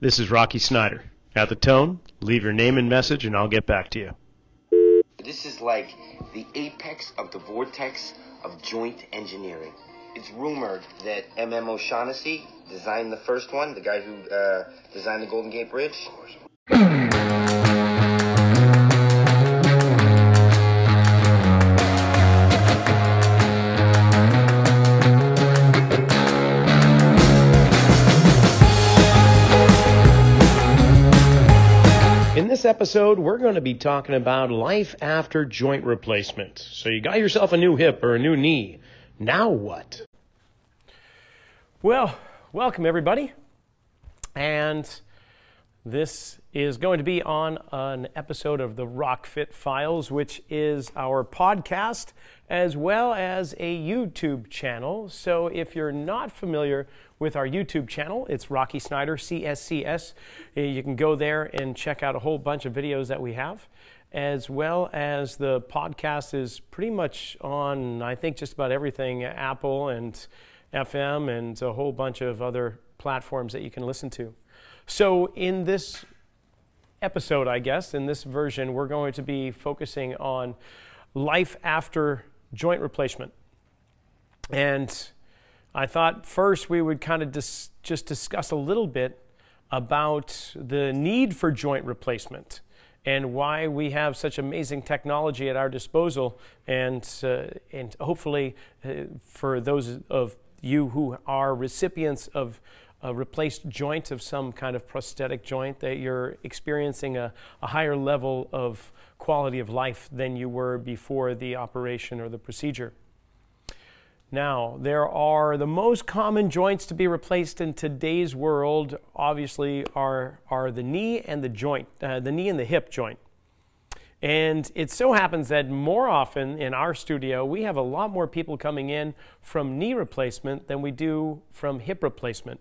This is Rocky Snyder. At the tone, leave your name and message and I'll get back to you. This is like the apex of the vortex of joint engineering. It's rumored that M.M. O'Shaughnessy designed the first one, the guy who uh, designed the Golden Gate Bridge. Episode, we're going to be talking about life after joint replacement. So you got yourself a new hip or a new knee. Now what? Well, welcome everybody. And this is going to be on an episode of the RockFit Files, which is our podcast as well as a YouTube channel. So if you're not familiar with our YouTube channel, it's Rocky Snyder CSCS. You can go there and check out a whole bunch of videos that we have. As well as the podcast is pretty much on, I think, just about everything Apple and FM and a whole bunch of other platforms that you can listen to. So, in this episode, I guess, in this version, we're going to be focusing on life after joint replacement. And I thought first we would kind of dis- just discuss a little bit about the need for joint replacement and why we have such amazing technology at our disposal, and, uh, and hopefully uh, for those of you who are recipients of a replaced joint of some kind of prosthetic joint, that you're experiencing a, a higher level of quality of life than you were before the operation or the procedure. Now, there are the most common joints to be replaced in today's world, obviously, are, are the knee and the joint, uh, the knee and the hip joint. And it so happens that more often in our studio, we have a lot more people coming in from knee replacement than we do from hip replacement.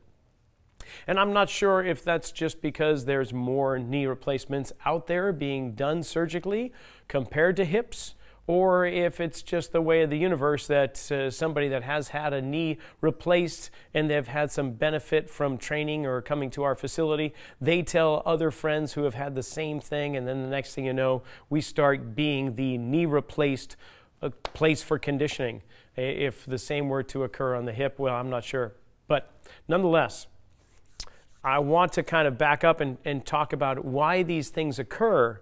And I'm not sure if that's just because there's more knee replacements out there being done surgically compared to hips, or if it's just the way of the universe that uh, somebody that has had a knee replaced and they've had some benefit from training or coming to our facility, they tell other friends who have had the same thing, and then the next thing you know, we start being the knee replaced uh, place for conditioning. If the same were to occur on the hip, well, I'm not sure. But nonetheless, I want to kind of back up and, and talk about why these things occur.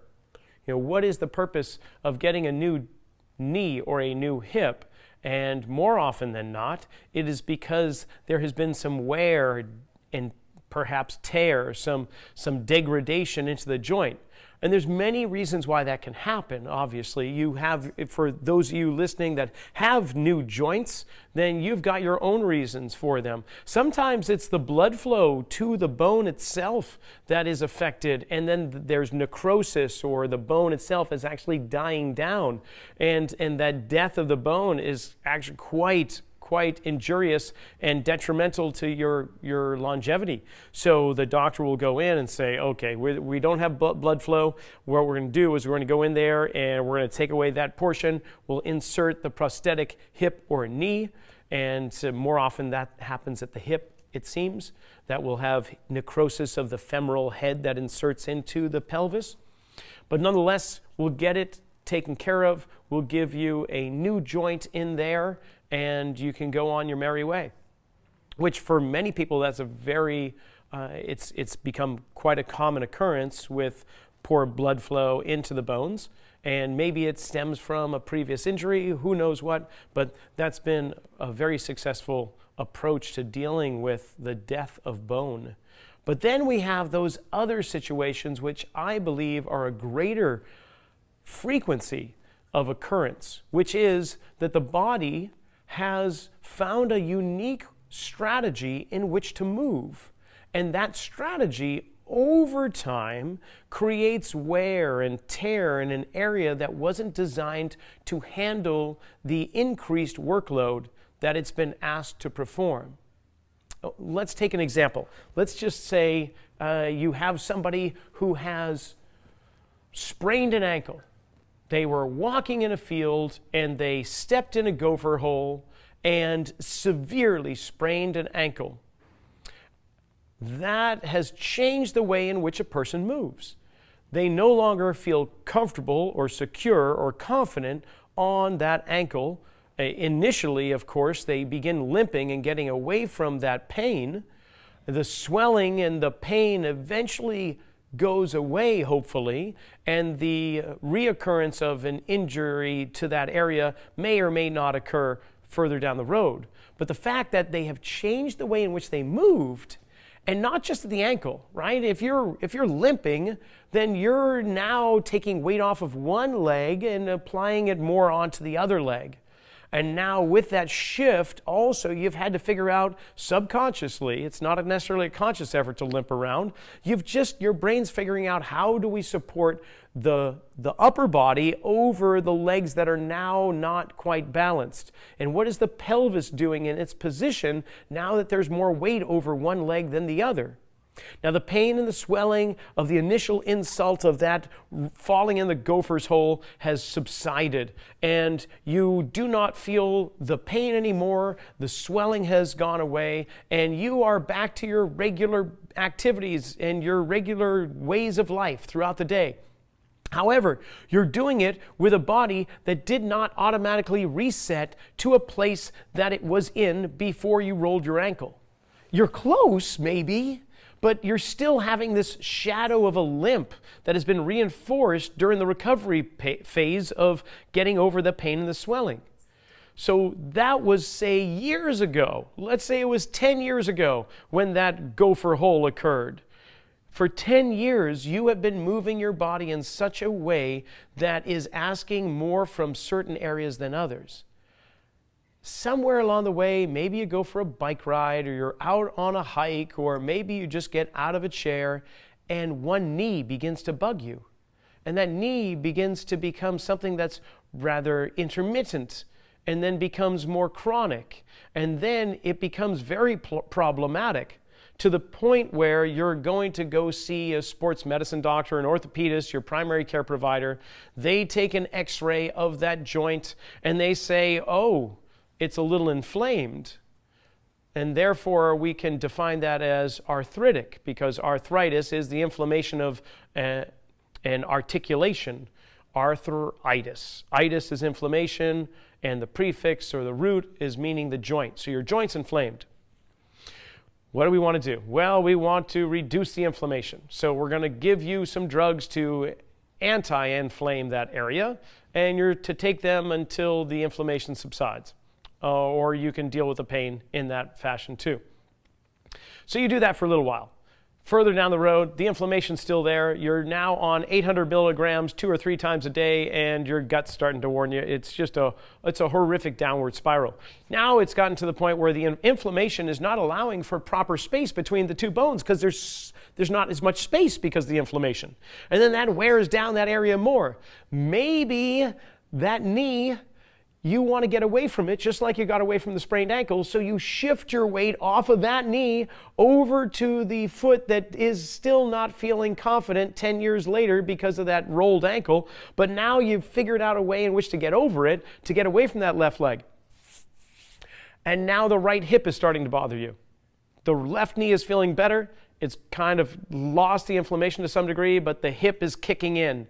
You know, what is the purpose of getting a new knee or a new hip? And more often than not, it is because there has been some wear and perhaps tear, some, some degradation into the joint. And there's many reasons why that can happen. Obviously, you have for those of you listening that have new joints, then you've got your own reasons for them. Sometimes it's the blood flow to the bone itself that is affected, and then there's necrosis or the bone itself is actually dying down. And and that death of the bone is actually quite quite injurious and detrimental to your, your longevity. So the doctor will go in and say, okay, we, we don't have blood flow. What we're going to do is we're going to go in there and we're going to take away that portion. We'll insert the prosthetic hip or knee. And more often that happens at the hip, it seems. That will have necrosis of the femoral head that inserts into the pelvis. But nonetheless, we'll get it taken care of. We'll give you a new joint in there and you can go on your merry way. Which for many people, that's a very, uh, it's, it's become quite a common occurrence with poor blood flow into the bones. And maybe it stems from a previous injury, who knows what, but that's been a very successful approach to dealing with the death of bone. But then we have those other situations which I believe are a greater frequency of occurrence, which is that the body has found a unique strategy in which to move. And that strategy over time creates wear and tear in an area that wasn't designed to handle the increased workload that it's been asked to perform. Oh, let's take an example. Let's just say uh, you have somebody who has sprained an ankle they were walking in a field and they stepped in a gopher hole and severely sprained an ankle. that has changed the way in which a person moves. They no longer feel comfortable or secure or confident on that ankle. Uh, initially, of course, they begin limping and getting away from that pain. The swelling and the pain eventually goes away, hopefully, and the reoccurrence of an injury to that area may or may not occur further down the road. But the fact that they have changed the way in which they moved and not just at the ankle, right? If you're if you're limping, then you're now taking weight off of one leg and applying it more onto the other leg. And now, with that shift, also, you've had to figure out subconsciously, it's not necessarily a conscious effort to limp around. You've just, your brain's figuring out how do we support the, the upper body over the legs that are now not quite balanced? And what is the pelvis doing in its position now that there's more weight over one leg than the other? Now, the pain and the swelling of the initial insult of that falling in the gopher's hole has subsided, and you do not feel the pain anymore. The swelling has gone away, and you are back to your regular activities and your regular ways of life throughout the day. However, you're doing it with a body that did not automatically reset to a place that it was in before you rolled your ankle. You're close, maybe, but you're still having this shadow of a limp that has been reinforced during the recovery phase of getting over the pain and the swelling. So that was, say, years ago. Let's say it was 10 years ago when that gopher hole occurred. For 10 years, you have been moving your body in such a way that is asking more from certain areas than others somewhere along the way, maybe you go for a bike ride or you're out on a hike or maybe you just get out of a chair and one knee begins to bug you. And that knee begins to become something that's rather intermittent and then becomes more chronic. And then it becomes very problematic to the point where you're going to go see a sports medicine doctor, an orthopedist, your primary care provider. They take an x ray of that joint and they say, oh, it's a little inflamed. And therefore, we can define that as arthritic because arthritis is the inflammation of uh, an articulation. Arthritis. Itis is inflammation, and the prefix or the root is meaning the joint. So your joint's inflamed. What do we want to do? Well, we want to reduce the inflammation. So we're going to give you some drugs to anti inflame that area, and you're to take them until the inflammation subsides uh, or you can deal with the pain in that fashion too. So you do that for a little while. Further down the road, the inflammation's still there. You're now on 800 milligrams two or three times a day, and your gut's starting to warn you. It's just a it's a horrific downward spiral. Now it's gotten to the point where the inflammation is not allowing for proper space between the two bones because there's there's not as much space because of the inflammation, and then that wears down that area more. Maybe that knee you want to get away from it just like you got away from the sprained ankle. So you shift your weight off of that knee over to the foot that is still not feeling confident 10 years later because of that rolled ankle. But now you've figured out a way in which to get over it, to get away from that left leg. And now the right hip is starting to bother you. The left knee is feeling better. It's kind of lost the inflammation to some degree, but the hip is kicking in.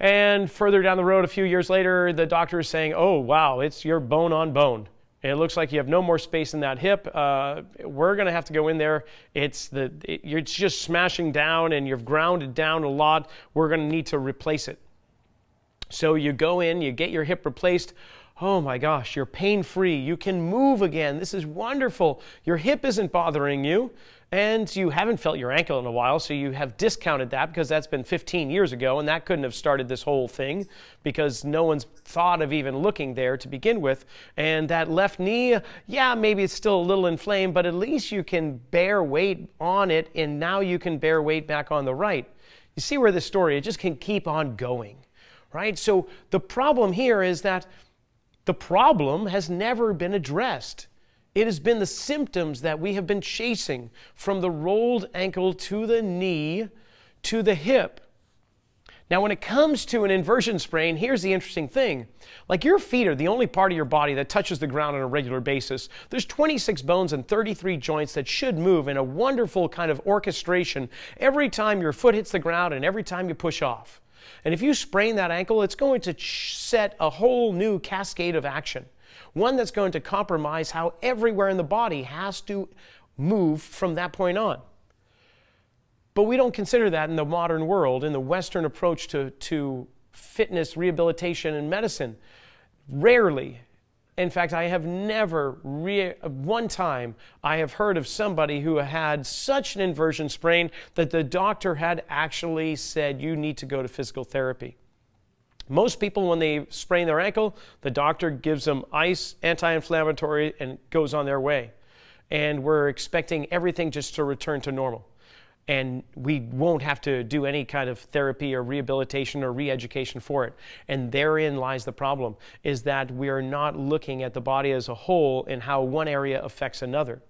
And further down the road, a few years later, the doctor is saying, Oh, wow, it's your bone on bone. It looks like you have no more space in that hip. Uh, we're going to have to go in there. It's the it, you're just smashing down and you've grounded down a lot. We're going to need to replace it. So you go in, you get your hip replaced. Oh my gosh, you're pain free. You can move again. This is wonderful. Your hip isn't bothering you and you haven't felt your ankle in a while, so you have discounted that because that's been 15 years ago, and that couldn't have started this whole thing because no one's thought of even looking there to begin with. And that left knee, yeah, maybe it's still a little inflamed, but at least you can bear weight on it, and now you can bear weight back on the right. You see where this story, it just can keep on going, right? So the problem here is that the problem has never been addressed. It has been the symptoms that we have been chasing from the rolled ankle to the knee to the hip. Now, when it comes to an inversion sprain, here's the interesting thing. Like your feet are the only part of your body that touches the ground on a regular basis. There's 26 bones and 33 joints that should move in a wonderful kind of orchestration every time your foot hits the ground and every time you push off. And if you sprain that ankle, it's going to set a whole new cascade of action. One that's going to compromise how everywhere in the body has to move from that point on. But we don't consider that in the modern world, in the Western approach to, to fitness, rehabilitation, and medicine. Rarely. In fact, I have never, re- one time, I have heard of somebody who had such an inversion sprain that the doctor had actually said, You need to go to physical therapy. Most people, when they sprain their ankle, the doctor gives them ice, anti inflammatory, and goes on their way. And we're expecting everything just to return to normal. And we won't have to do any kind of therapy or rehabilitation or re-education for it. And therein lies the problem is that we are not looking at the body as a whole and how one area affects another.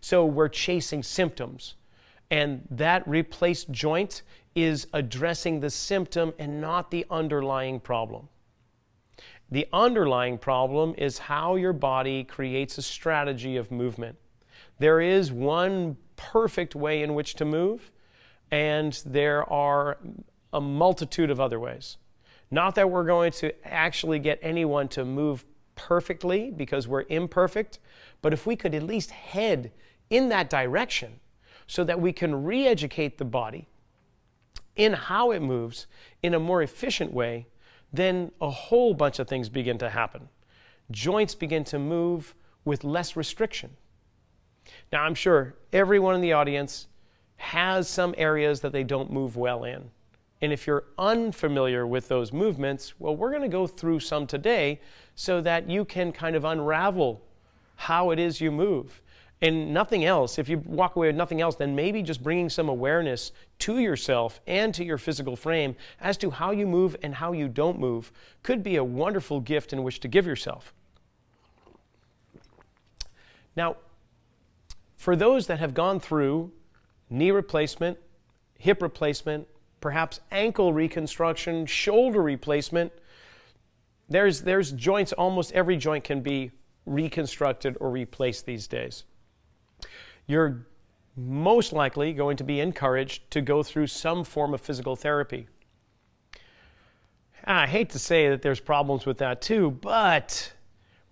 So we're chasing symptoms and that replaced joint is addressing the symptom and not the underlying problem the underlying problem is how your body creates a strategy of movement there is one perfect way in which to move, and there are a multitude of other ways. Not that we're going to actually get anyone to move perfectly because we're imperfect, but if we could at least head in that direction so that we can re educate the body in how it moves in a more efficient way, then a whole bunch of things begin to happen. Joints begin to move with less restriction. Now, I'm sure everyone in the audience has some areas that they don't move well in. And if you're unfamiliar with those movements, well, we're going to go through some today so that you can kind of unravel how it is you move. And nothing else, if you walk away with nothing else, then maybe just bringing some awareness to yourself and to your physical frame as to how you move and how you don't move could be a wonderful gift in which to give yourself. Now, for those that have gone through knee replacement, hip replacement, perhaps ankle reconstruction, shoulder replacement, there's, there's joints, almost every joint can be reconstructed or replaced these days. You're most likely going to be encouraged to go through some form of physical therapy. Ah, I hate to say that there's problems with that too, but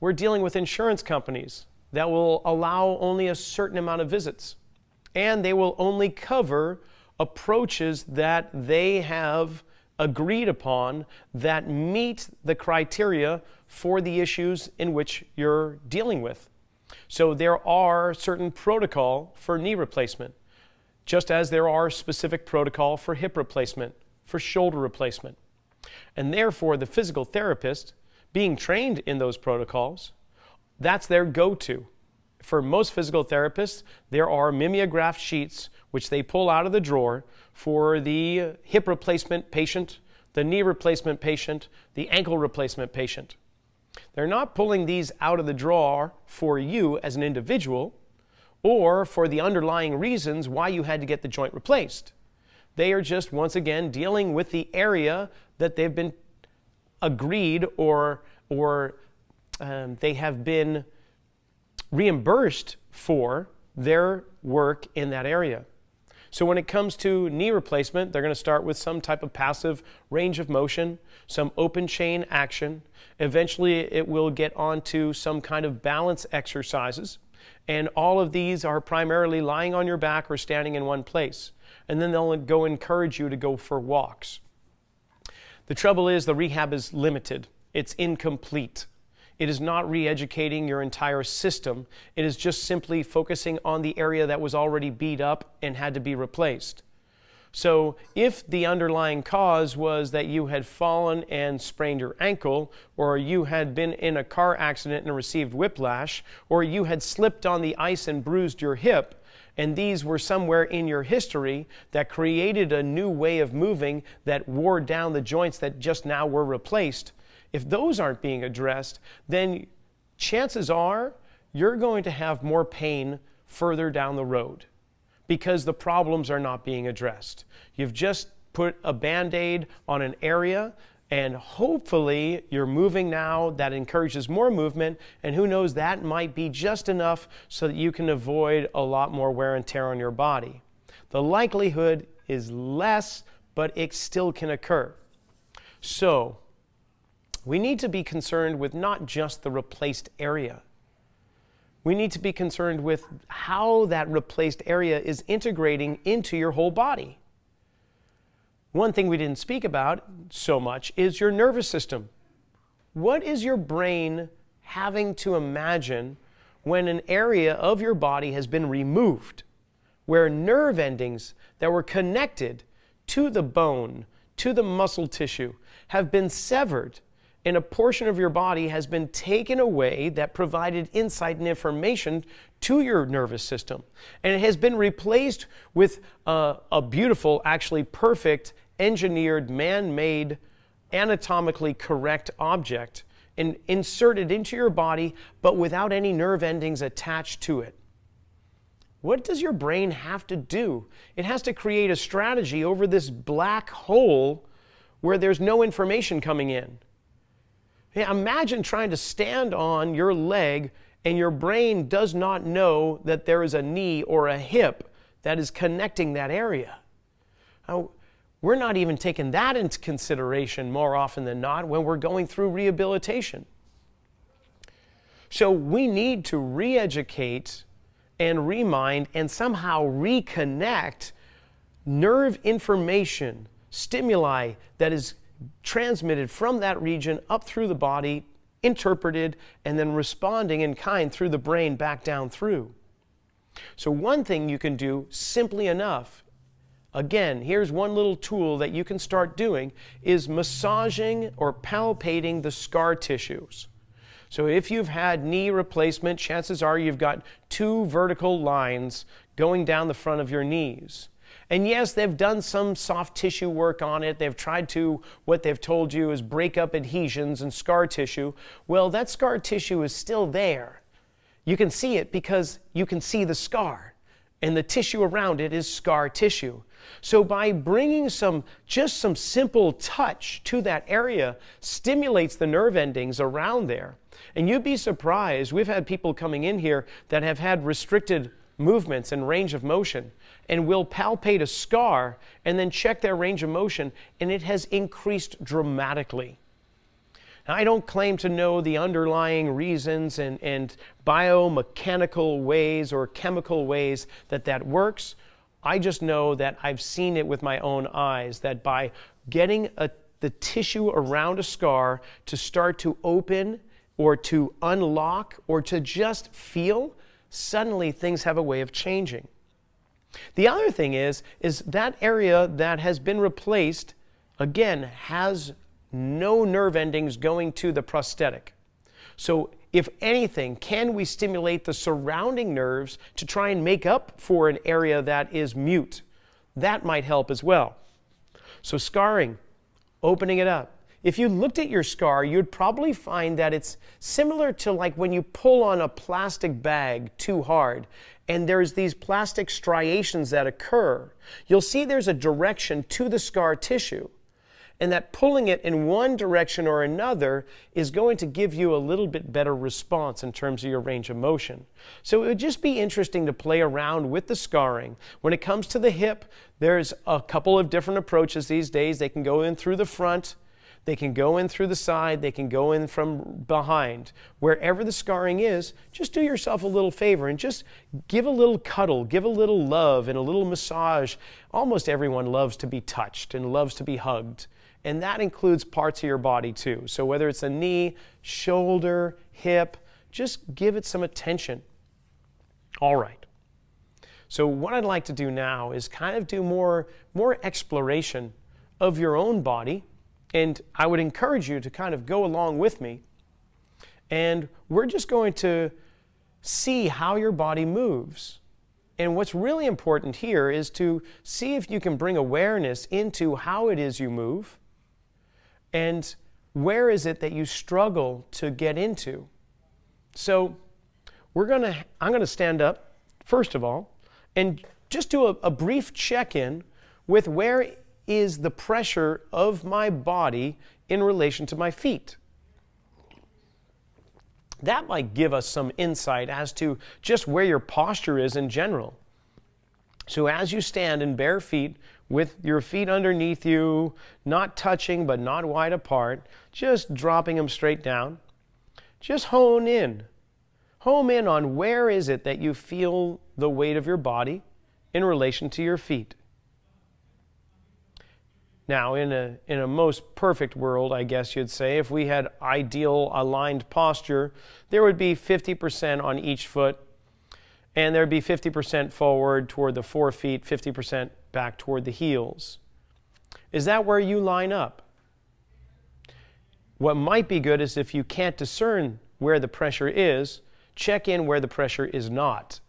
we're dealing with insurance companies that will allow only a certain amount of visits. And they will only cover approaches that they have agreed upon that meet the criteria for the issues in which you're dealing with. So there are certain protocol for knee replacement, just as there are specific protocol for hip replacement, for shoulder replacement. And therefore, the physical therapist, being trained in those protocols, that's their go to. For most physical therapists, there are mimeograph sheets which they pull out of the drawer for the hip replacement patient, the knee replacement patient, the ankle replacement patient. They're not pulling these out of the drawer for you as an individual or for the underlying reasons why you had to get the joint replaced. They are just, once again, dealing with the area that they've been agreed or, or um, they have been reimbursed for their work in that area. So when it comes to knee replacement, they're going to start with some type of passive range of motion, some open chain action. Eventually, it will get onto some kind of balance exercises. And all of these are primarily lying on your back or standing in one place. And then they'll go encourage you to go for walks. The trouble is the rehab is limited. It's incomplete. It is not re educating your entire system. It is just simply focusing on the area that was already beat up and had to be replaced. So, if the underlying cause was that you had fallen and sprained your ankle, or you had been in a car accident and received whiplash, or you had slipped on the ice and bruised your hip, and these were somewhere in your history that created a new way of moving that wore down the joints that just now were replaced, if those aren't being addressed, then chances are you're going to have more pain further down the road because the problems are not being addressed. You've just put a band aid on an area, and hopefully you're moving now. That encourages more movement, and who knows, that might be just enough so that you can avoid a lot more wear and tear on your body. The likelihood is less, but it still can occur. So, we need to be concerned with not just the replaced area. We need to be concerned with how that replaced area is integrating into your whole body. One thing we didn't speak about so much is your nervous system. What is your brain having to imagine when an area of your body has been removed, where nerve endings that were connected to the bone, to the muscle tissue, have been severed and a portion of your body has been taken away that provided insight and information to your nervous system. And it has been replaced with a, a beautiful, actually perfect, engineered, man made, anatomically correct object and inserted into your body, but without any nerve endings attached to it. What does your brain have to do? It has to create a strategy over this black hole where there's no information coming in. Hey, imagine trying to stand on your leg and your brain does not know that there is a knee or a hip that is connecting that area. Now, we're not even taking that into consideration more often than not when we're going through rehabilitation. So we need to re educate and remind and somehow reconnect nerve information, stimuli that is transmitted from that region up through the body, interpreted, and then responding in kind through the brain back down through. So, one thing you can do simply enough, again, here's one little tool that you can start doing, is massaging or palpating the scar tissues. So, if you've had knee replacement, chances are you've got two vertical lines going down the front of your knees. And yes, they've done some soft tissue work on it. They've tried to, what they've told you is break up adhesions and scar tissue. Well, that scar tissue is still there. You can see it because you can see the scar, and the tissue around it is scar tissue. So by bringing some just some simple touch to that area stimulates the nerve endings around there. And you'd be surprised, we've had people coming in here that have had restricted movements and range of motion and will palpate a scar and then check their range of motion, and it has increased dramatically. Now, I don't claim to know the underlying reasons and, and biomechanical ways or chemical ways that that works. I just know that I've seen it with my own eyes that by getting a, the tissue around a scar to start to open or to unlock or to just feel, suddenly things have a way of changing. The other thing is, is that area that has been replaced, again, has no nerve endings going to the prosthetic. So if anything, can we stimulate the surrounding nerves to try and make up for an area that is mute? That might help as well. So scarring, opening it up. If you looked at your scar, you'd probably find that it's similar to like when you pull on a plastic bag too hard and there's these plastic striations that occur. You'll see there's a direction to the scar tissue and that pulling it in one direction or another is going to give you a little bit better response in terms of your range of motion. So it would just be interesting to play around with the scarring. When it comes to the hip, there's a couple of different approaches these days. They can go in through the front, they can go in through the side, they can go in from behind. Wherever the scarring is, just do yourself a little favor and just give a little cuddle, give a little love and a little massage. Almost everyone loves to be touched and loves to be hugged. And that includes parts of your body too. So whether it's a knee, shoulder, hip, just give it some attention. All right. So what I'd like to do now is kind of do more, more exploration of your own body and I would encourage you to kind of go along with me. And we're just going to see how your body moves. And what's really important here is to see if you can bring awareness into how it is you move and where is it that you struggle to get into. So, we're to I'm to stand up first of all and just do a, a brief check-in with where is the pressure of my body in relation to my feet? That might give us some insight as to just where your posture is in general. So, as you stand in bare feet with your feet underneath you, not touching but not wide apart, just dropping them straight down, just hone in. Home in on where is it that you feel the weight of your body in relation to your feet. Now, in a, in a most perfect world, I guess you'd say, if we had ideal aligned posture, there would be 50% on each foot, and there'd be 50% forward toward the forefeet, 50% back toward the heels. Is that where you line up? What might be good is if you can't discern where the pressure is, check in where the pressure is not.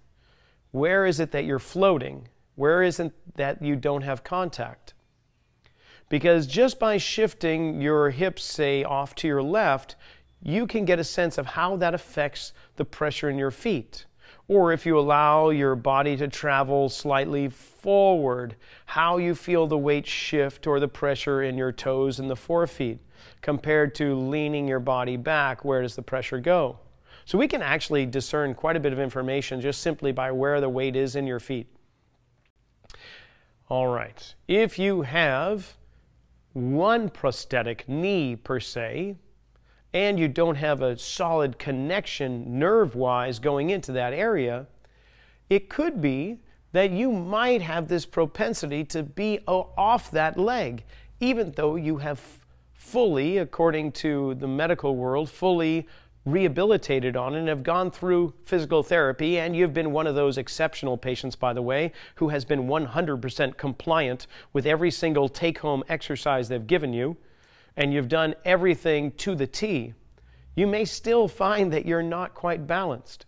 Where is it that you're floating? Where is it that you don't have contact? Because just by shifting your hips, say, off to your left, you can get a sense of how that affects the pressure in your feet. Or if you allow your body to travel slightly forward, how you feel the weight shift or the pressure in your toes and the forefeet compared to leaning your body back, where does the pressure go? So we can actually discern quite a bit of information just simply by where the weight is in your feet. All right. If you have one prosthetic knee per se, and you don't have a solid connection nerve wise going into that area, it could be that you might have this propensity to be off that leg, even though you have fully, according to the medical world, fully rehabilitated on and have gone through physical therapy, and you've been one of those exceptional patients, by the way, who has been 100% compliant with every single take home exercise they've given you, and you've done everything to the T, you may still find that you're not quite balanced.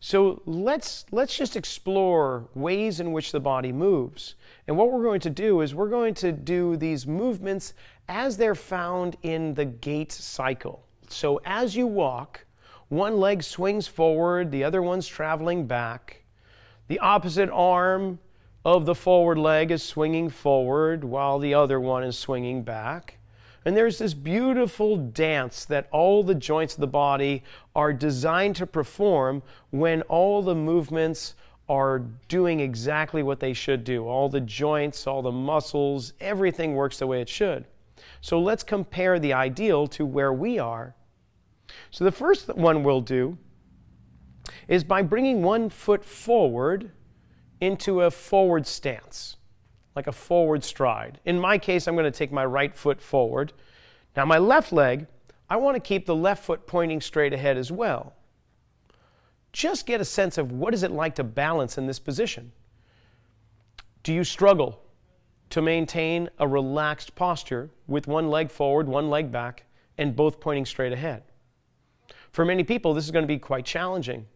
So let's, let's just explore ways in which the body moves. And what we're going to do is we're going to do these movements as they're found in the gait cycle. So as you walk, one leg swings forward, the other one's traveling back. The opposite arm of the forward leg is swinging forward while the other one is swinging back. And there's this beautiful dance that all the joints of the body are designed to perform when all the movements are doing exactly what they should do. All the joints, all the muscles, everything works the way it should. So let's compare the ideal to where we are. So the first one we'll do is by bringing one foot forward into a forward stance, like a forward stride. In my case, I'm going to take my right foot forward. Now, my left leg, I want to keep the left foot pointing straight ahead as well. Just get a sense of what is it like to balance in this position. Do you struggle to maintain a relaxed posture with one leg forward, one leg back, and both pointing straight ahead. For many people, this is going to be quite challenging.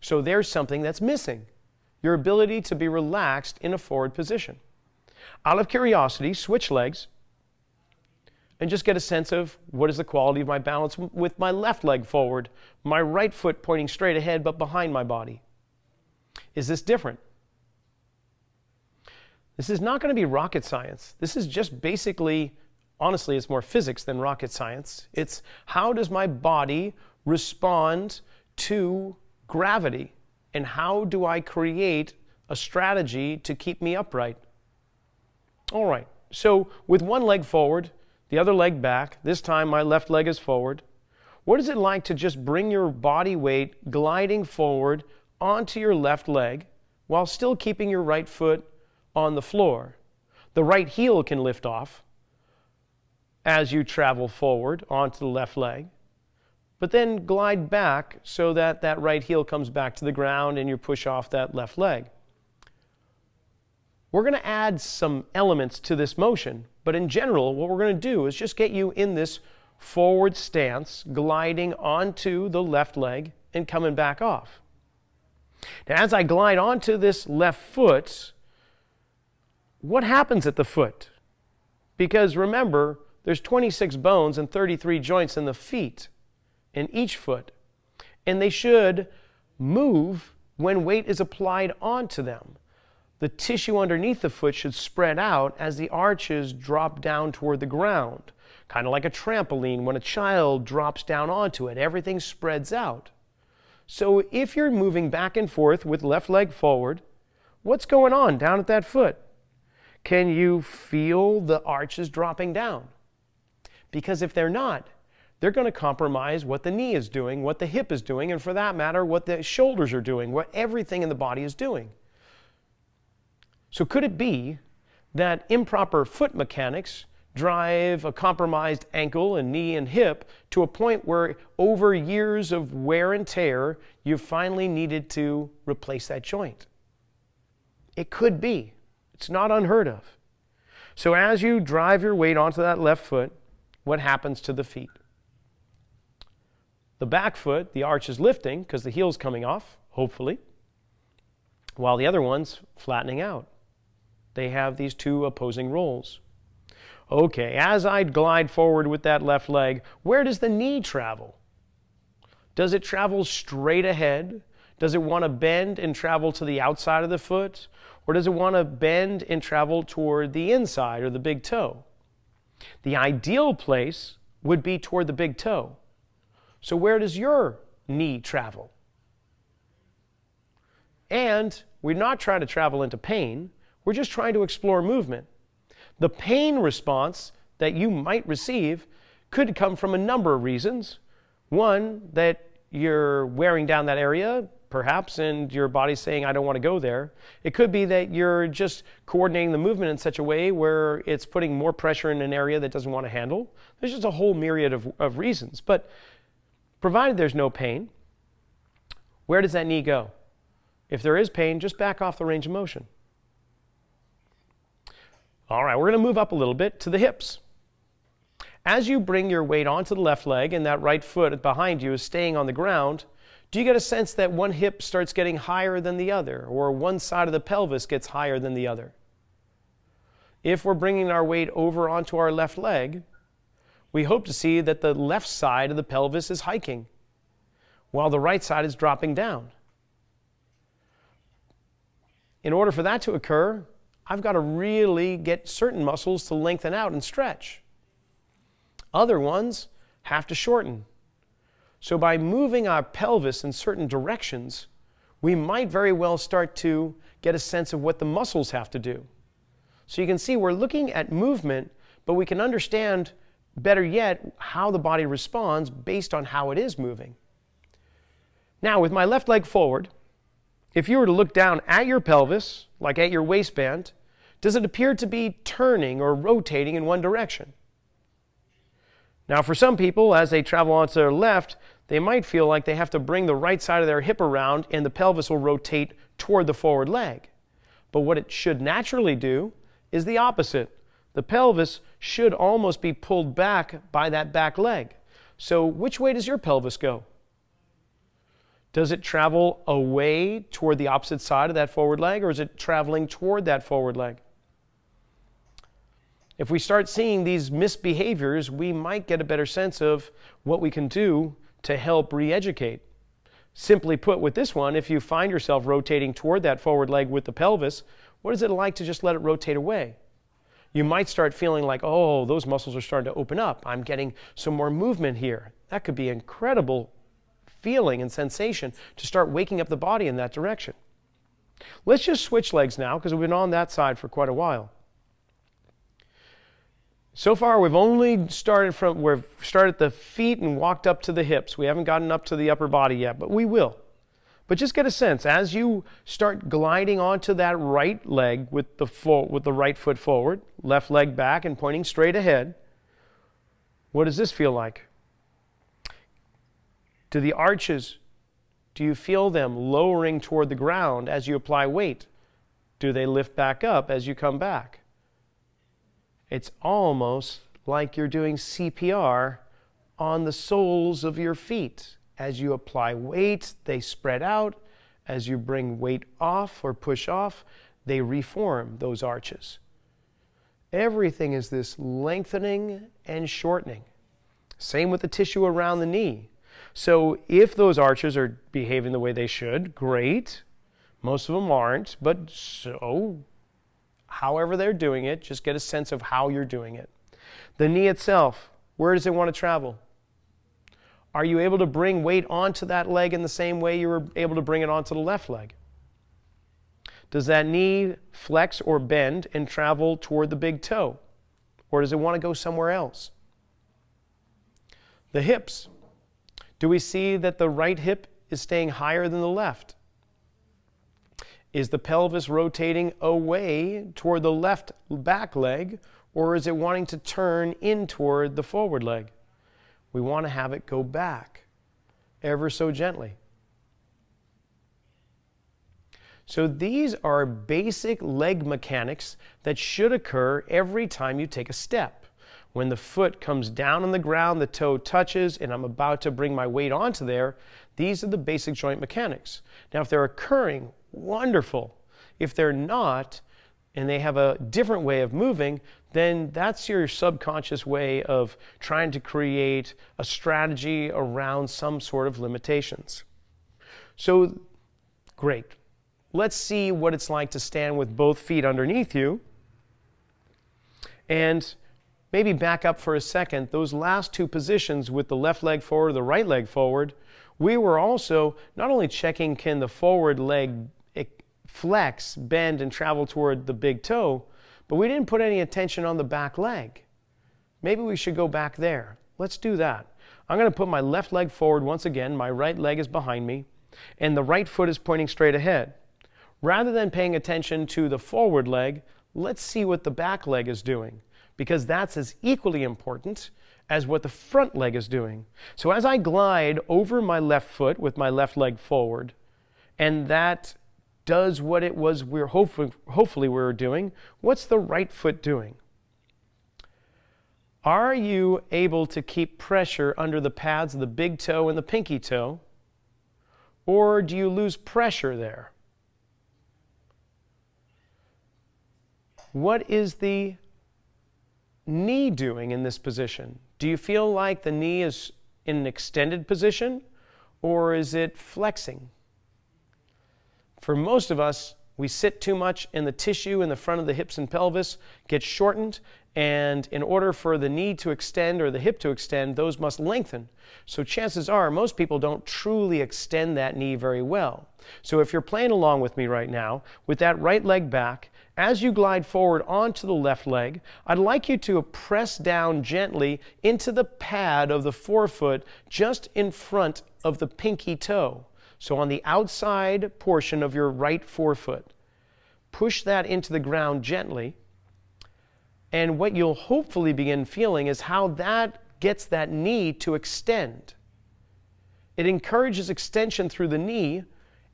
So there's something that's missing your ability to be relaxed in a forward position. Out of curiosity, switch legs and just get a sense of what is the quality of my balance with my left leg forward, my right foot pointing straight ahead but behind my body. Is this different? This is not going to be rocket science. This is just basically, honestly, it's more physics than rocket science. It's how does my body respond to gravity? And how do I create a strategy to keep me upright? All right, so with one leg forward, the other leg back, this time my left leg is forward. What is it like to just bring your body weight gliding forward onto your left leg while still keeping your right foot on the floor. The right heel can lift off as you travel forward onto the left leg, but then glide back so that that right heel comes back to the ground and you push off that left leg. We're going to add some elements to this motion, but in general, what we're going to do is just get you in this forward stance, gliding onto the left leg and coming back off. Now, as I glide onto this left foot, what happens at the foot? Because remember, there's 26 bones and 33 joints in the feet, in each foot, and they should move when weight is applied onto them. the tissue underneath the foot should spread out as the arches drop down toward the ground, kind of like a trampoline when a child drops down onto it. Everything spreads out. So if you're moving back and forth with left leg forward, what's going on down at that foot? Can you feel the arches dropping down? Because if they're not, they're going to compromise what the knee is doing, what the hip is doing, and for that matter, what the shoulders are doing, what everything in the body is doing. So, could it be that improper foot mechanics drive a compromised ankle and knee and hip to a point where, over years of wear and tear, you finally needed to replace that joint? It could be. It's not unheard of. So, as you drive your weight onto that left foot, what happens to the feet? The back foot, the arch is lifting because the heel's coming off, hopefully, while the other one's flattening out. They have these two opposing roles. Okay, as I glide forward with that left leg, where does the knee travel? Does it travel straight ahead? Does it want to bend and travel to the outside of the foot? Or does it want to bend and travel toward the inside or the big toe? The ideal place would be toward the big toe. So, where does your knee travel? And we're not trying to travel into pain, we're just trying to explore movement. The pain response that you might receive could come from a number of reasons. One, that you're wearing down that area, perhaps, and your body's saying, I don't want to go there. It could be that you're just coordinating the movement in such a way where it's putting more pressure in an area that doesn't want to handle. There's just a whole myriad of, of reasons. But provided there's no pain, where does that knee go? If there is pain, just back off the range of motion. All right, we're going to move up a little bit to the hips. As you bring your weight onto the left leg and that right foot behind you is staying on the ground, do you get a sense that one hip starts getting higher than the other, or one side of the pelvis gets higher than the other? If we're bringing our weight over onto our left leg, we hope to see that the left side of the pelvis is hiking, while the right side is dropping down. In order for that to occur, I've got to really get certain muscles to lengthen out and stretch. Other ones have to shorten. So, by moving our pelvis in certain directions, we might very well start to get a sense of what the muscles have to do. So, you can see we're looking at movement, but we can understand better yet how the body responds based on how it is moving. Now, with my left leg forward, if you were to look down at your pelvis, like at your waistband, does it appear to be turning or rotating in one direction? Now, for some people, as they travel onto their left, they might feel like they have to bring the right side of their hip around and the pelvis will rotate toward the forward leg. But what it should naturally do is the opposite. The pelvis should almost be pulled back by that back leg. So, which way does your pelvis go? Does it travel away toward the opposite side of that forward leg, or is it traveling toward that forward leg? If we start seeing these misbehaviors, we might get a better sense of what we can do to help re educate. Simply put, with this one, if you find yourself rotating toward that forward leg with the pelvis, what is it like to just let it rotate away? You might start feeling like, oh, those muscles are starting to open up. I'm getting some more movement here. That could be incredible feeling and sensation to start waking up the body in that direction. Let's just switch legs now because we've been on that side for quite a while. So far, we've only started from we've started the feet and walked up to the hips. We haven't gotten up to the upper body yet, but we will. But just get a sense as you start gliding onto that right leg with the full, with the right foot forward, left leg back and pointing straight ahead. What does this feel like? Do the arches, do you feel them lowering toward the ground as you apply weight? Do they lift back up as you come back? It's almost like you're doing CPR on the soles of your feet. As you apply weight, they spread out. As you bring weight off or push off, they reform those arches. Everything is this lengthening and shortening. Same with the tissue around the knee. So if those arches are behaving the way they should, great. Most of them aren't, but so, however they're doing it, just get a sense of how you're doing it. The knee itself, where does it want to travel? Are you able to bring weight onto that leg in the same way you were able to bring it onto the left leg? Does that knee flex or bend and travel toward the big toe? Or does it want to go somewhere else? The hips. Do we see that the right hip is staying higher than the left? Is the pelvis rotating away toward the left back leg, or is it wanting to turn in toward the forward leg? We want to have it go back ever so gently. So these are basic leg mechanics that should occur every time you take a step. When the foot comes down on the ground, the toe touches, and I'm about to bring my weight onto there, these are the basic joint mechanics. Now, if they're occurring, wonderful. If they're not, and they have a different way of moving, then that's your subconscious way of trying to create a strategy around some sort of limitations. So, great. Let's see what it's like to stand with both feet underneath you. And maybe back up for a second. Those last two positions with the left leg forward, the right leg forward, we were also not only checking can the forward leg flex, bend, and travel toward the big toe, but we didn't put any attention on the back leg. Maybe we should go back there. Let's do that. I'm going to put my left leg forward once again. My right leg is behind me, and the right foot is pointing straight ahead. Rather than paying attention to the forward leg, let's see what the back leg is doing, because that's as equally important as what the front leg is doing. So as I glide over my left foot with my left leg forward, and that does what it was we're hopefully, hopefully we are doing, what's the right foot doing? Are you able to keep pressure under the pads of the big toe and the pinky toe? Or do you lose pressure there? What is the knee doing in this position? Do you feel like the knee is in an extended position or is it flexing? For most of us, we sit too much and the tissue in the front of the hips and pelvis gets shortened and in order for the knee to extend or the hip to extend, those must lengthen. So chances are most people don't truly extend that knee very well. So if you're playing along with me right now, with that right leg back, as you glide forward onto the left leg, I'd like you to press down gently into the pad of the forefoot just in front of the pinky toe. So on the outside portion of your right forefoot, push that into the ground gently. And what you'll hopefully begin feeling is how that gets that knee to extend. It encourages extension through the knee,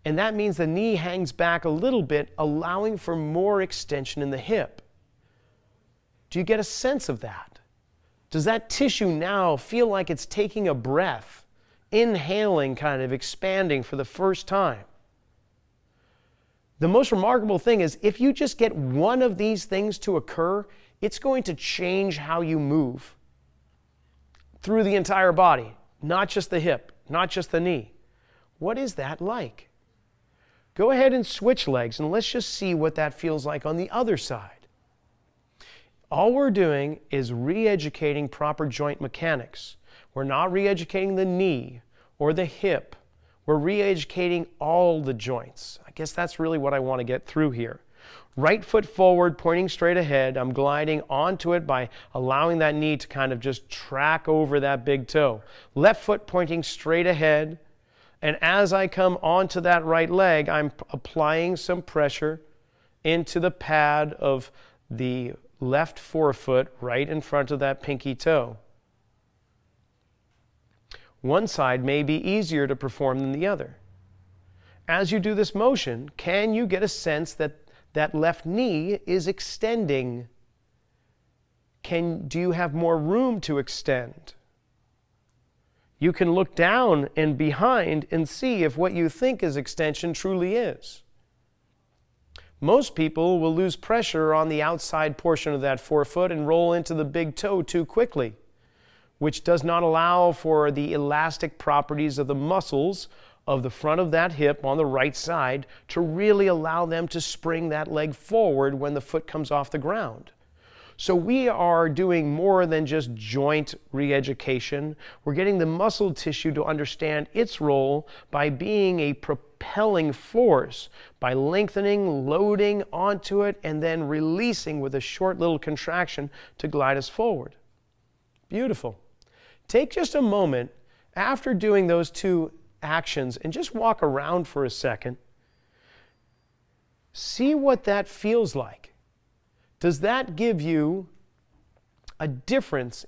and that means the knee hangs back a little bit, allowing for more extension in the hip. Do you get a sense of that? Does that tissue now feel like it's taking a breath? Inhaling, kind of expanding for the first time. The most remarkable thing is if you just get one of these things to occur, it's going to change how you move through the entire body, not just the hip, not just the knee. What is that like? Go ahead and switch legs and let's just see what that feels like on the other side. All we're doing is re educating proper joint mechanics. We're not re educating the knee or the hip. We're re educating all the joints. I guess that's really what I want to get through here. Right foot forward, pointing straight ahead. I'm gliding onto it by allowing that knee to kind of just track over that big toe. Left foot pointing straight ahead. And as I come onto that right leg, I'm applying some pressure into the pad of the left forefoot right in front of that pinky toe. One side may be easier to perform than the other. As you do this motion, can you get a sense that that left knee is extending? Can, do you have more room to extend? You can look down and behind and see if what you think is extension truly is. Most people will lose pressure on the outside portion of that forefoot and roll into the big toe too quickly which does not allow for the elastic properties of the muscles of the front of that hip on the right side to really allow them to spring that leg forward when the foot comes off the ground. So we are doing more than just joint re-education. We're getting the muscle tissue to understand its role by being a propelling force, by lengthening, loading onto it, and then releasing with a short little contraction to glide us forward. Beautiful. Take just a moment after doing those two actions and just walk around for a second. See what that feels like. Does that give you a difference,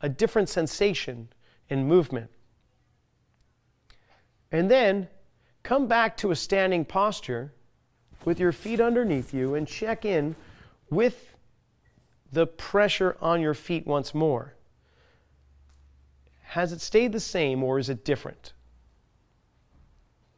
a different sensation in movement? And then come back to a standing posture with your feet underneath you and check in with the pressure on your feet once more. Has it stayed the same or is it different?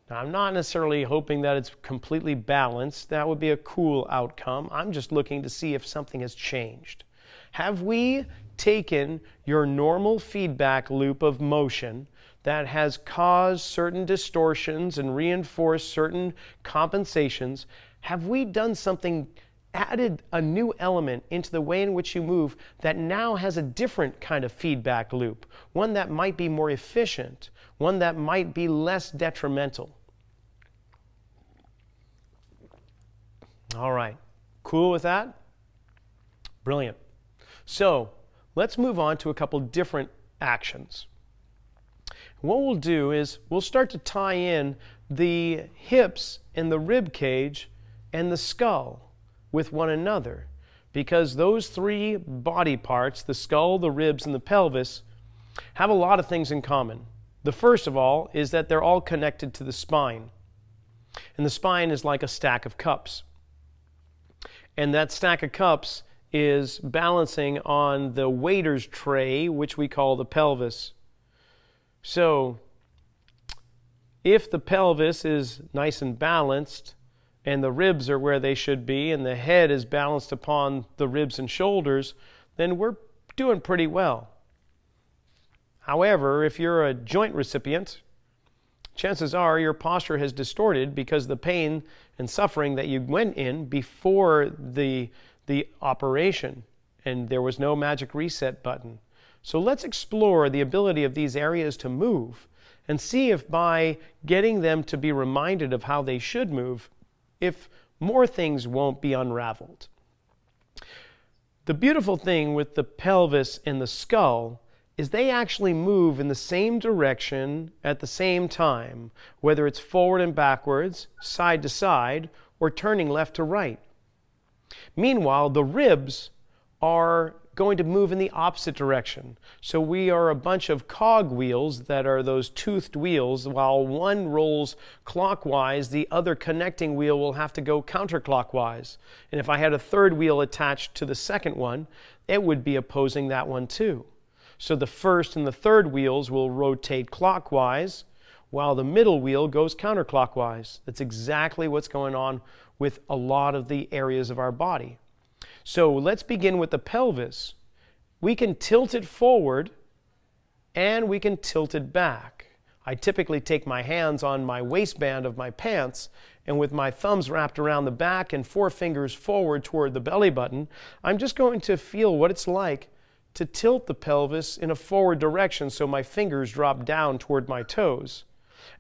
Now, I'm not necessarily hoping that it's completely balanced. That would be a cool outcome. I'm just looking to see if something has changed. Have we taken your normal feedback loop of motion that has caused certain distortions and reinforced certain compensations? Have we done something added a new element into the way in which you move that now has a different kind of feedback loop, one that might be more efficient, one that might be less detrimental. All right, cool with that? Brilliant. So let's move on to a couple different actions. What we'll do is we'll start to tie in the hips and the rib cage and the skull with one another because those three body parts, the skull, the ribs, and the pelvis, have a lot of things in common. The first of all is that they're all connected to the spine. And the spine is like a stack of cups. And that stack of cups is balancing on the waiter's tray, which we call the pelvis. So, if the pelvis is nice and balanced, and the ribs are where they should be, and the head is balanced upon the ribs and shoulders, then we're doing pretty well. However, if you're a joint recipient, chances are your posture has distorted because the pain and suffering that you went in before the, the operation, and there was no magic reset button. So let's explore the ability of these areas to move and see if by getting them to be reminded of how they should move, if more things won't be unraveled. The beautiful thing with the pelvis and the skull is they actually move in the same direction at the same time, whether it's forward and backwards, side to side, or turning left to right. Meanwhile, the ribs are going to move in the opposite direction. So we are a bunch of cog wheels that are those toothed wheels. While one rolls clockwise, the other connecting wheel will have to go counterclockwise. And if I had a third wheel attached to the second one, it would be opposing that one too. So the first and the third wheels will rotate clockwise while the middle wheel goes counterclockwise. That's exactly what's going on with a lot of the areas of our body. So let's begin with the pelvis. We can tilt it forward and we can tilt it back. I typically take my hands on my waistband of my pants and with my thumbs wrapped around the back and four fingers forward toward the belly button, I'm just going to feel what it's like to tilt the pelvis in a forward direction so my fingers drop down toward my toes.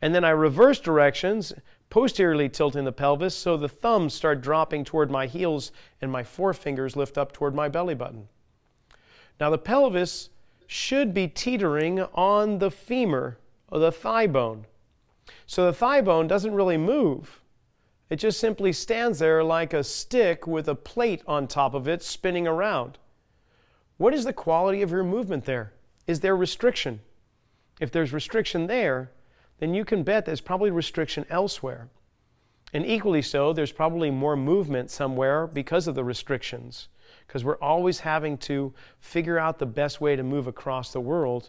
And then I reverse directions posteriorly tilting the pelvis so the thumbs start dropping toward my heels and my forefingers lift up toward my belly button. Now the pelvis should be teetering on the femur or the thigh bone. So the thigh bone doesn't really move. It just simply stands there like a stick with a plate on top of it spinning around. What is the quality of your movement there? Is there restriction? If there's restriction there, then you can bet there's probably restriction elsewhere. And equally so, there's probably more movement somewhere because of the restrictions, because we're always having to figure out the best way to move across the world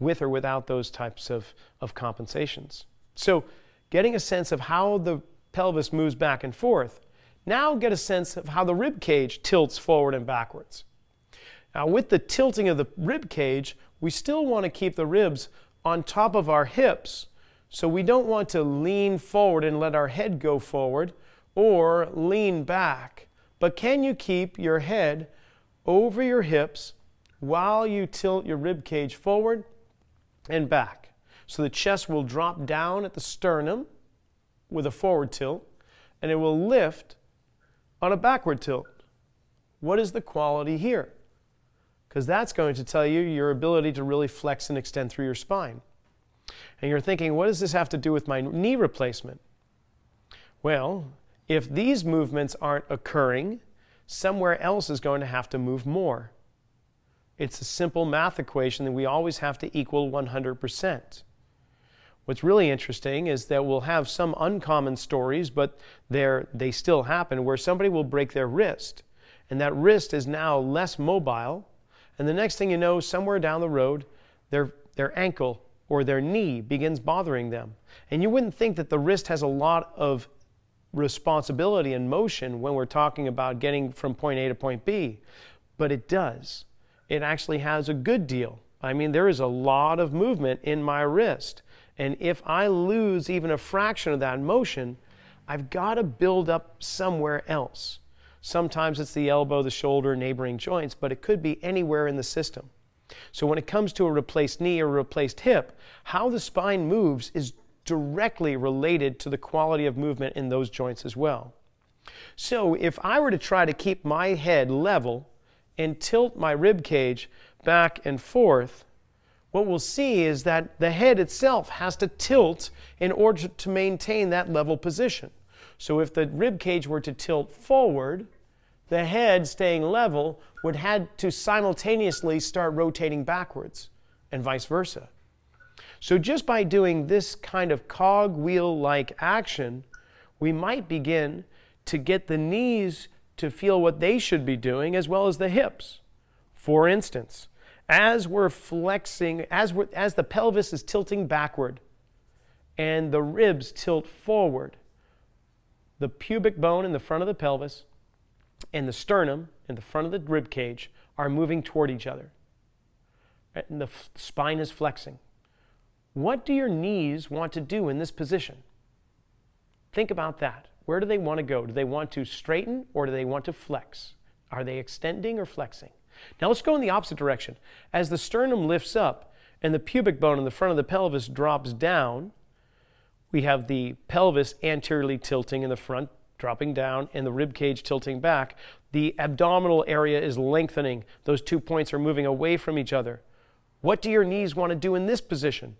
with or without those types of, of compensations. So, getting a sense of how the pelvis moves back and forth, now get a sense of how the rib cage tilts forward and backwards. Now, with the tilting of the rib cage, we still want to keep the ribs on top of our hips So we don't want to lean forward and let our head go forward or lean back. But can you keep your head over your hips while you tilt your rib cage forward and back? So the chest will drop down at the sternum with a forward tilt and it will lift on a backward tilt. What is the quality here? Because that's going to tell you your ability to really flex and extend through your spine. And you're thinking, what does this have to do with my knee replacement? Well, if these movements aren't occurring, somewhere else is going to have to move more. It's a simple math equation that we always have to equal 100%. What's really interesting is that we'll have some uncommon stories, but they still happen, where somebody will break their wrist, and that wrist is now less mobile, and the next thing you know, somewhere down the road, their, their ankle or their knee begins bothering them. And you wouldn't think that the wrist has a lot of responsibility and motion when we're talking about getting from point A to point B, but it does. It actually has a good deal. I mean, there is a lot of movement in my wrist. And if I lose even a fraction of that motion, I've got to build up somewhere else. Sometimes it's the elbow, the shoulder, neighboring joints, but it could be anywhere in the system. So when it comes to a replaced knee or a replaced hip, how the spine moves is directly related to the quality of movement in those joints as well. So if I were to try to keep my head level and tilt my rib cage back and forth, what we'll see is that the head itself has to tilt in order to maintain that level position. So if the rib cage were to tilt forward, the head staying level would have to simultaneously start rotating backwards and vice versa. So just by doing this kind of cogwheel-like action, we might begin to get the knees to feel what they should be doing as well as the hips. For instance, as we're flexing, as, we're, as the pelvis is tilting backward and the ribs tilt forward, the pubic bone in the front of the pelvis and the sternum in the front of the rib cage are moving toward each other. And the spine is flexing. What do your knees want to do in this position? Think about that. Where do they want to go? Do they want to straighten or do they want to flex? Are they extending or flexing? Now let's go in the opposite direction. As the sternum lifts up and the pubic bone in the front of the pelvis drops down, we have the pelvis anteriorly tilting in the front, dropping down, and the rib cage tilting back. The abdominal area is lengthening. Those two points are moving away from each other. What do your knees want to do in this position?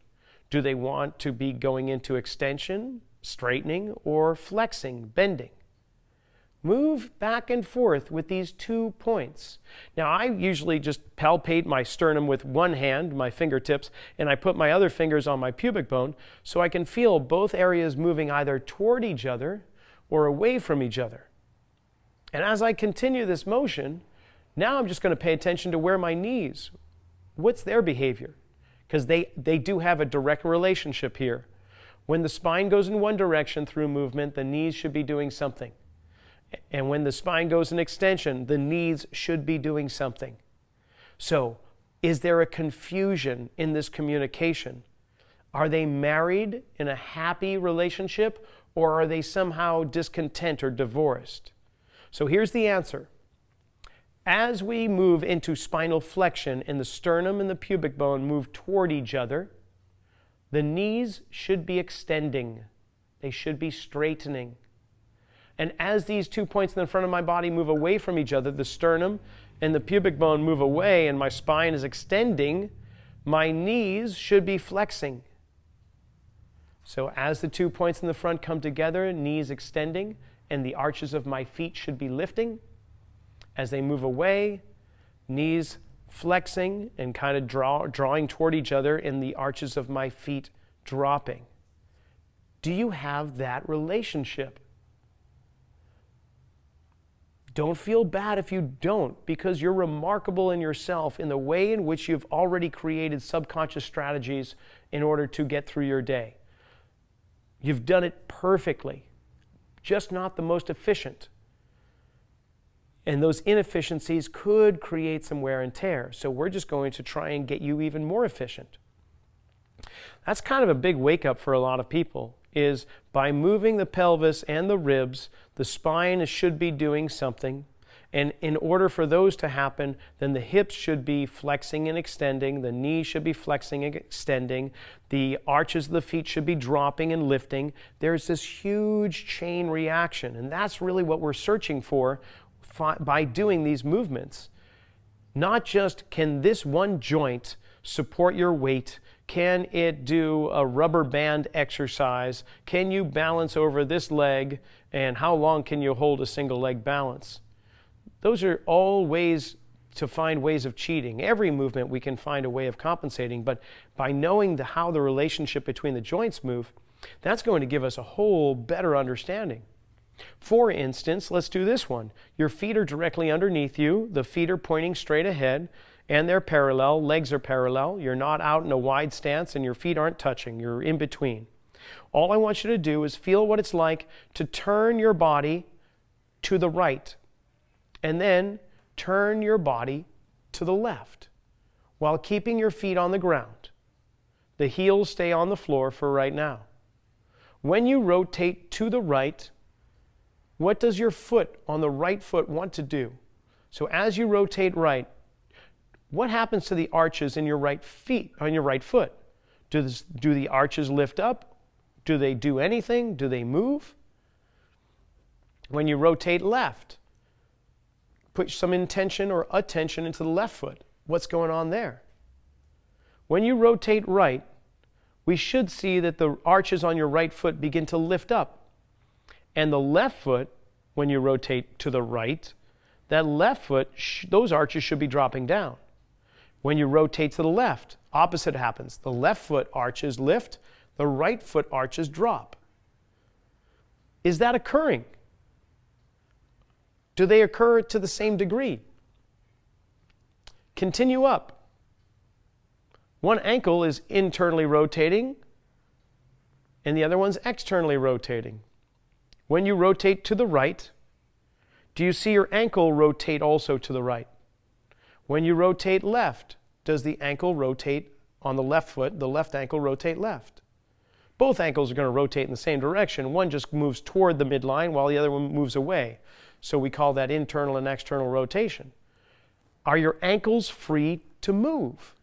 Do they want to be going into extension, straightening, or flexing, bending? Move back and forth with these two points. Now, I usually just palpate my sternum with one hand, my fingertips, and I put my other fingers on my pubic bone so I can feel both areas moving either toward each other or away from each other. And as I continue this motion, now I'm just going to pay attention to where my knees, what's their behavior? because they, they do have a direct relationship here. When the spine goes in one direction through movement, the knees should be doing something. And when the spine goes in extension, the knees should be doing something. So, is there a confusion in this communication? Are they married in a happy relationship or are they somehow discontent or divorced? So here's the answer as we move into spinal flexion and the sternum and the pubic bone move toward each other, the knees should be extending. They should be straightening. And as these two points in the front of my body move away from each other, the sternum and the pubic bone move away and my spine is extending, my knees should be flexing. So as the two points in the front come together, knees extending, and the arches of my feet should be lifting, as they move away, knees flexing and kind of draw, drawing toward each other, and the arches of my feet dropping. Do you have that relationship? Don't feel bad if you don't, because you're remarkable in yourself in the way in which you've already created subconscious strategies in order to get through your day. You've done it perfectly, just not the most efficient. And those inefficiencies could create some wear and tear. So we're just going to try and get you even more efficient. That's kind of a big wake up for a lot of people is by moving the pelvis and the ribs, the spine should be doing something. And in order for those to happen, then the hips should be flexing and extending, the knees should be flexing and extending, the arches of the feet should be dropping and lifting. There's this huge chain reaction, and that's really what we're searching for by doing these movements. Not just can this one joint support your weight, can it do a rubber band exercise? Can you balance over this leg? And how long can you hold a single leg balance? Those are all ways to find ways of cheating. Every movement we can find a way of compensating, but by knowing the, how the relationship between the joints move, that's going to give us a whole better understanding. For instance, let's do this one. Your feet are directly underneath you, the feet are pointing straight ahead and they're parallel, legs are parallel. You're not out in a wide stance and your feet aren't touching, you're in between. All I want you to do is feel what it's like to turn your body to the right and then turn your body to the left while keeping your feet on the ground. The heels stay on the floor for right now. When you rotate to the right, what does your foot on the right foot want to do? So as you rotate right, what happens to the arches in your right feet, on your right foot? Do, this, do the arches lift up? Do they do anything? Do they move? When you rotate left, put some intention or attention into the left foot. What's going on there? When you rotate right, we should see that the arches on your right foot begin to lift up. And the left foot, when you rotate to the right, that left foot, those arches should be dropping down. When you rotate to the left, opposite happens. The left foot arches lift, the right foot arches drop. Is that occurring? Do they occur to the same degree? Continue up. One ankle is internally rotating, and the other one's externally rotating. When you rotate to the right, do you see your ankle rotate also to the right? When you rotate left, does the ankle rotate on the left foot, the left ankle rotate left? Both ankles are going to rotate in the same direction. One just moves toward the midline while the other one moves away. So we call that internal and external rotation. Are your ankles free to move?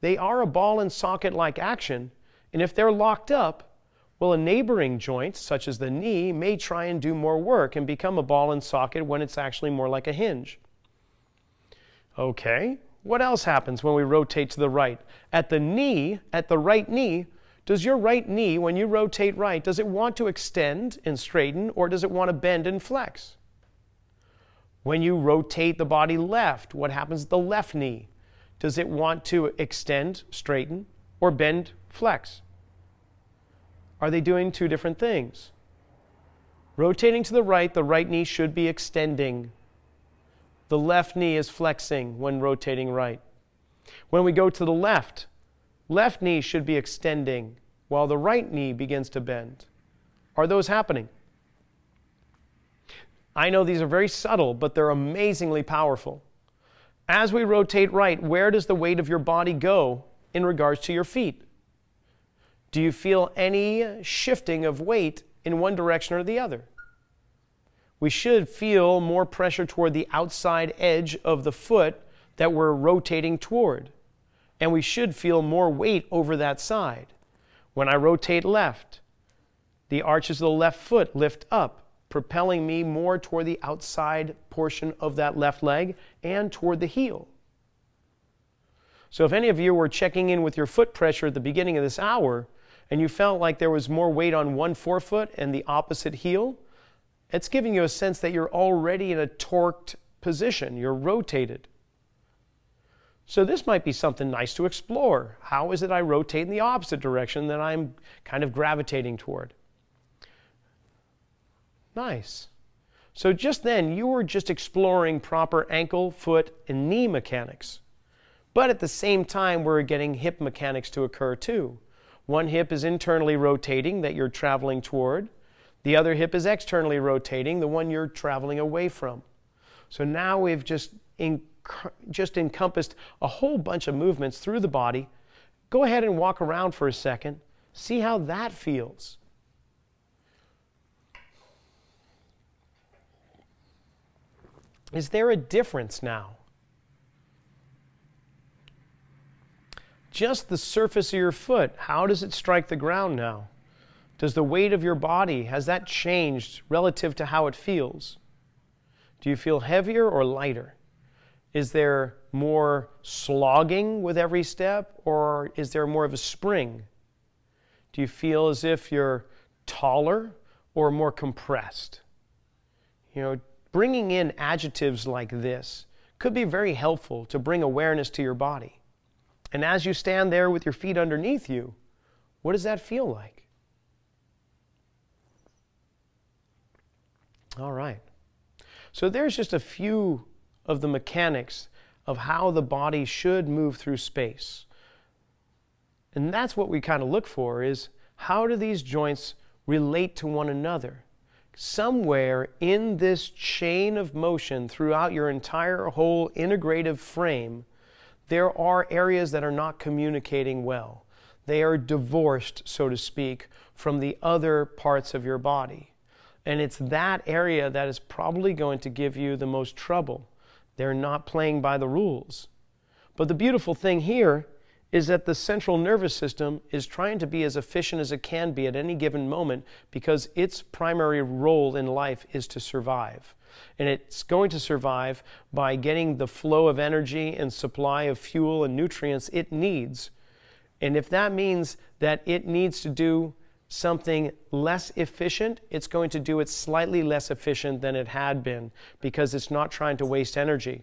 They are a ball and socket like action, and if they're locked up, well, a neighboring joint, such as the knee, may try and do more work and become a ball and socket when it's actually more like a hinge. Okay, what else happens when we rotate to the right? At the knee, at the right knee, does your right knee, when you rotate right, does it want to extend and straighten or does it want to bend and flex? When you rotate the body left, what happens to the left knee? Does it want to extend, straighten, or bend, flex? Are they doing two different things? Rotating to the right, the right knee should be extending the left knee is flexing when rotating right. When we go to the left, left knee should be extending while the right knee begins to bend. Are those happening? I know these are very subtle, but they're amazingly powerful. As we rotate right, where does the weight of your body go in regards to your feet? Do you feel any shifting of weight in one direction or the other? we should feel more pressure toward the outside edge of the foot that we're rotating toward. And we should feel more weight over that side. When I rotate left, the arches of the left foot lift up, propelling me more toward the outside portion of that left leg and toward the heel. So, if any of you were checking in with your foot pressure at the beginning of this hour and you felt like there was more weight on one forefoot and the opposite heel, it's giving you a sense that you're already in a torqued position, you're rotated. So this might be something nice to explore. How is it I rotate in the opposite direction that I'm kind of gravitating toward? Nice. So just then, you were just exploring proper ankle, foot, and knee mechanics. But at the same time, we're getting hip mechanics to occur too. One hip is internally rotating that you're traveling toward. The other hip is externally rotating, the one you're traveling away from. So now we've just, just encompassed a whole bunch of movements through the body Go ahead and walk around for a second. See how that feels. Is there a difference now? Just the surface of your foot, how does it strike the ground now? Does the weight of your body, has that changed relative to how it feels? Do you feel heavier or lighter? Is there more slogging with every step or is there more of a spring? Do you feel as if you're taller or more compressed? You know, bringing in adjectives like this could be very helpful to bring awareness to your body. And as you stand there with your feet underneath you, what does that feel like? All right. So there's just a few of the mechanics of how the body should move through space. And that's what we kind of look for is how do these joints relate to one another? Somewhere in this chain of motion throughout your entire whole integrative frame, there are areas that are not communicating well. They are divorced, so to speak, from the other parts of your body. And it's that area that is probably going to give you the most trouble. They're not playing by the rules. But the beautiful thing here is that the central nervous system is trying to be as efficient as it can be at any given moment because its primary role in life is to survive. And it's going to survive by getting the flow of energy and supply of fuel and nutrients it needs. And if that means that it needs to do something less efficient, it's going to do it slightly less efficient than it had been because it's not trying to waste energy.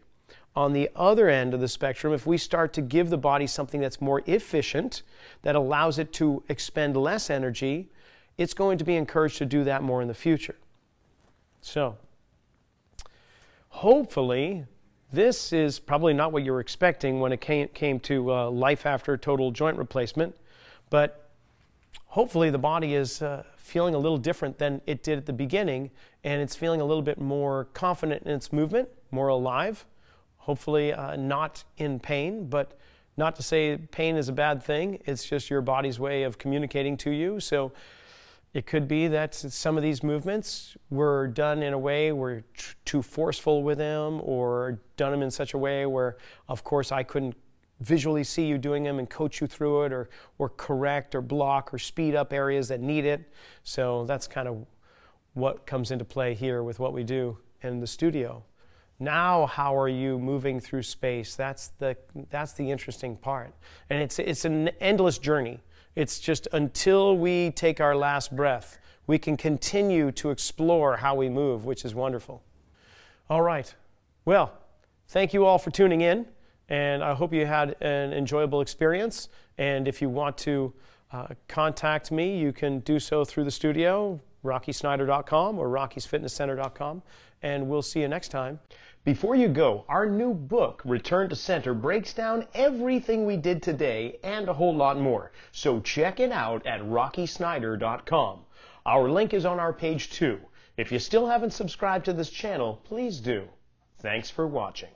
On the other end of the spectrum, if we start to give the body something that's more efficient, that allows it to expend less energy, it's going to be encouraged to do that more in the future. So, hopefully, this is probably not what you were expecting when it came, came to uh, life after total joint replacement, but hopefully the body is uh, feeling a little different than it did at the beginning and it's feeling a little bit more confident in its movement, more alive, hopefully uh, not in pain, but not to say pain is a bad thing. It's just your body's way of communicating to you. So it could be that some of these movements were done in a way where too forceful with them or done them in such a way where, of course, I couldn't visually see you doing them and coach you through it or, or correct or block or speed up areas that need it. So that's kind of what comes into play here with what we do in the studio. Now, how are you moving through space? That's the, that's the interesting part. And it's, it's an endless journey. It's just until we take our last breath, we can continue to explore how we move, which is wonderful. All right. Well, thank you all for tuning in. And I hope you had an enjoyable experience. And if you want to uh, contact me, you can do so through the studio, rockysnyder.com or rockysfitnesscenter.com. And we'll see you next time. Before you go, our new book, Return to Center, breaks down everything we did today and a whole lot more. So check it out at rockysnyder.com. Our link is on our page too. If you still haven't subscribed to this channel, please do. Thanks for watching.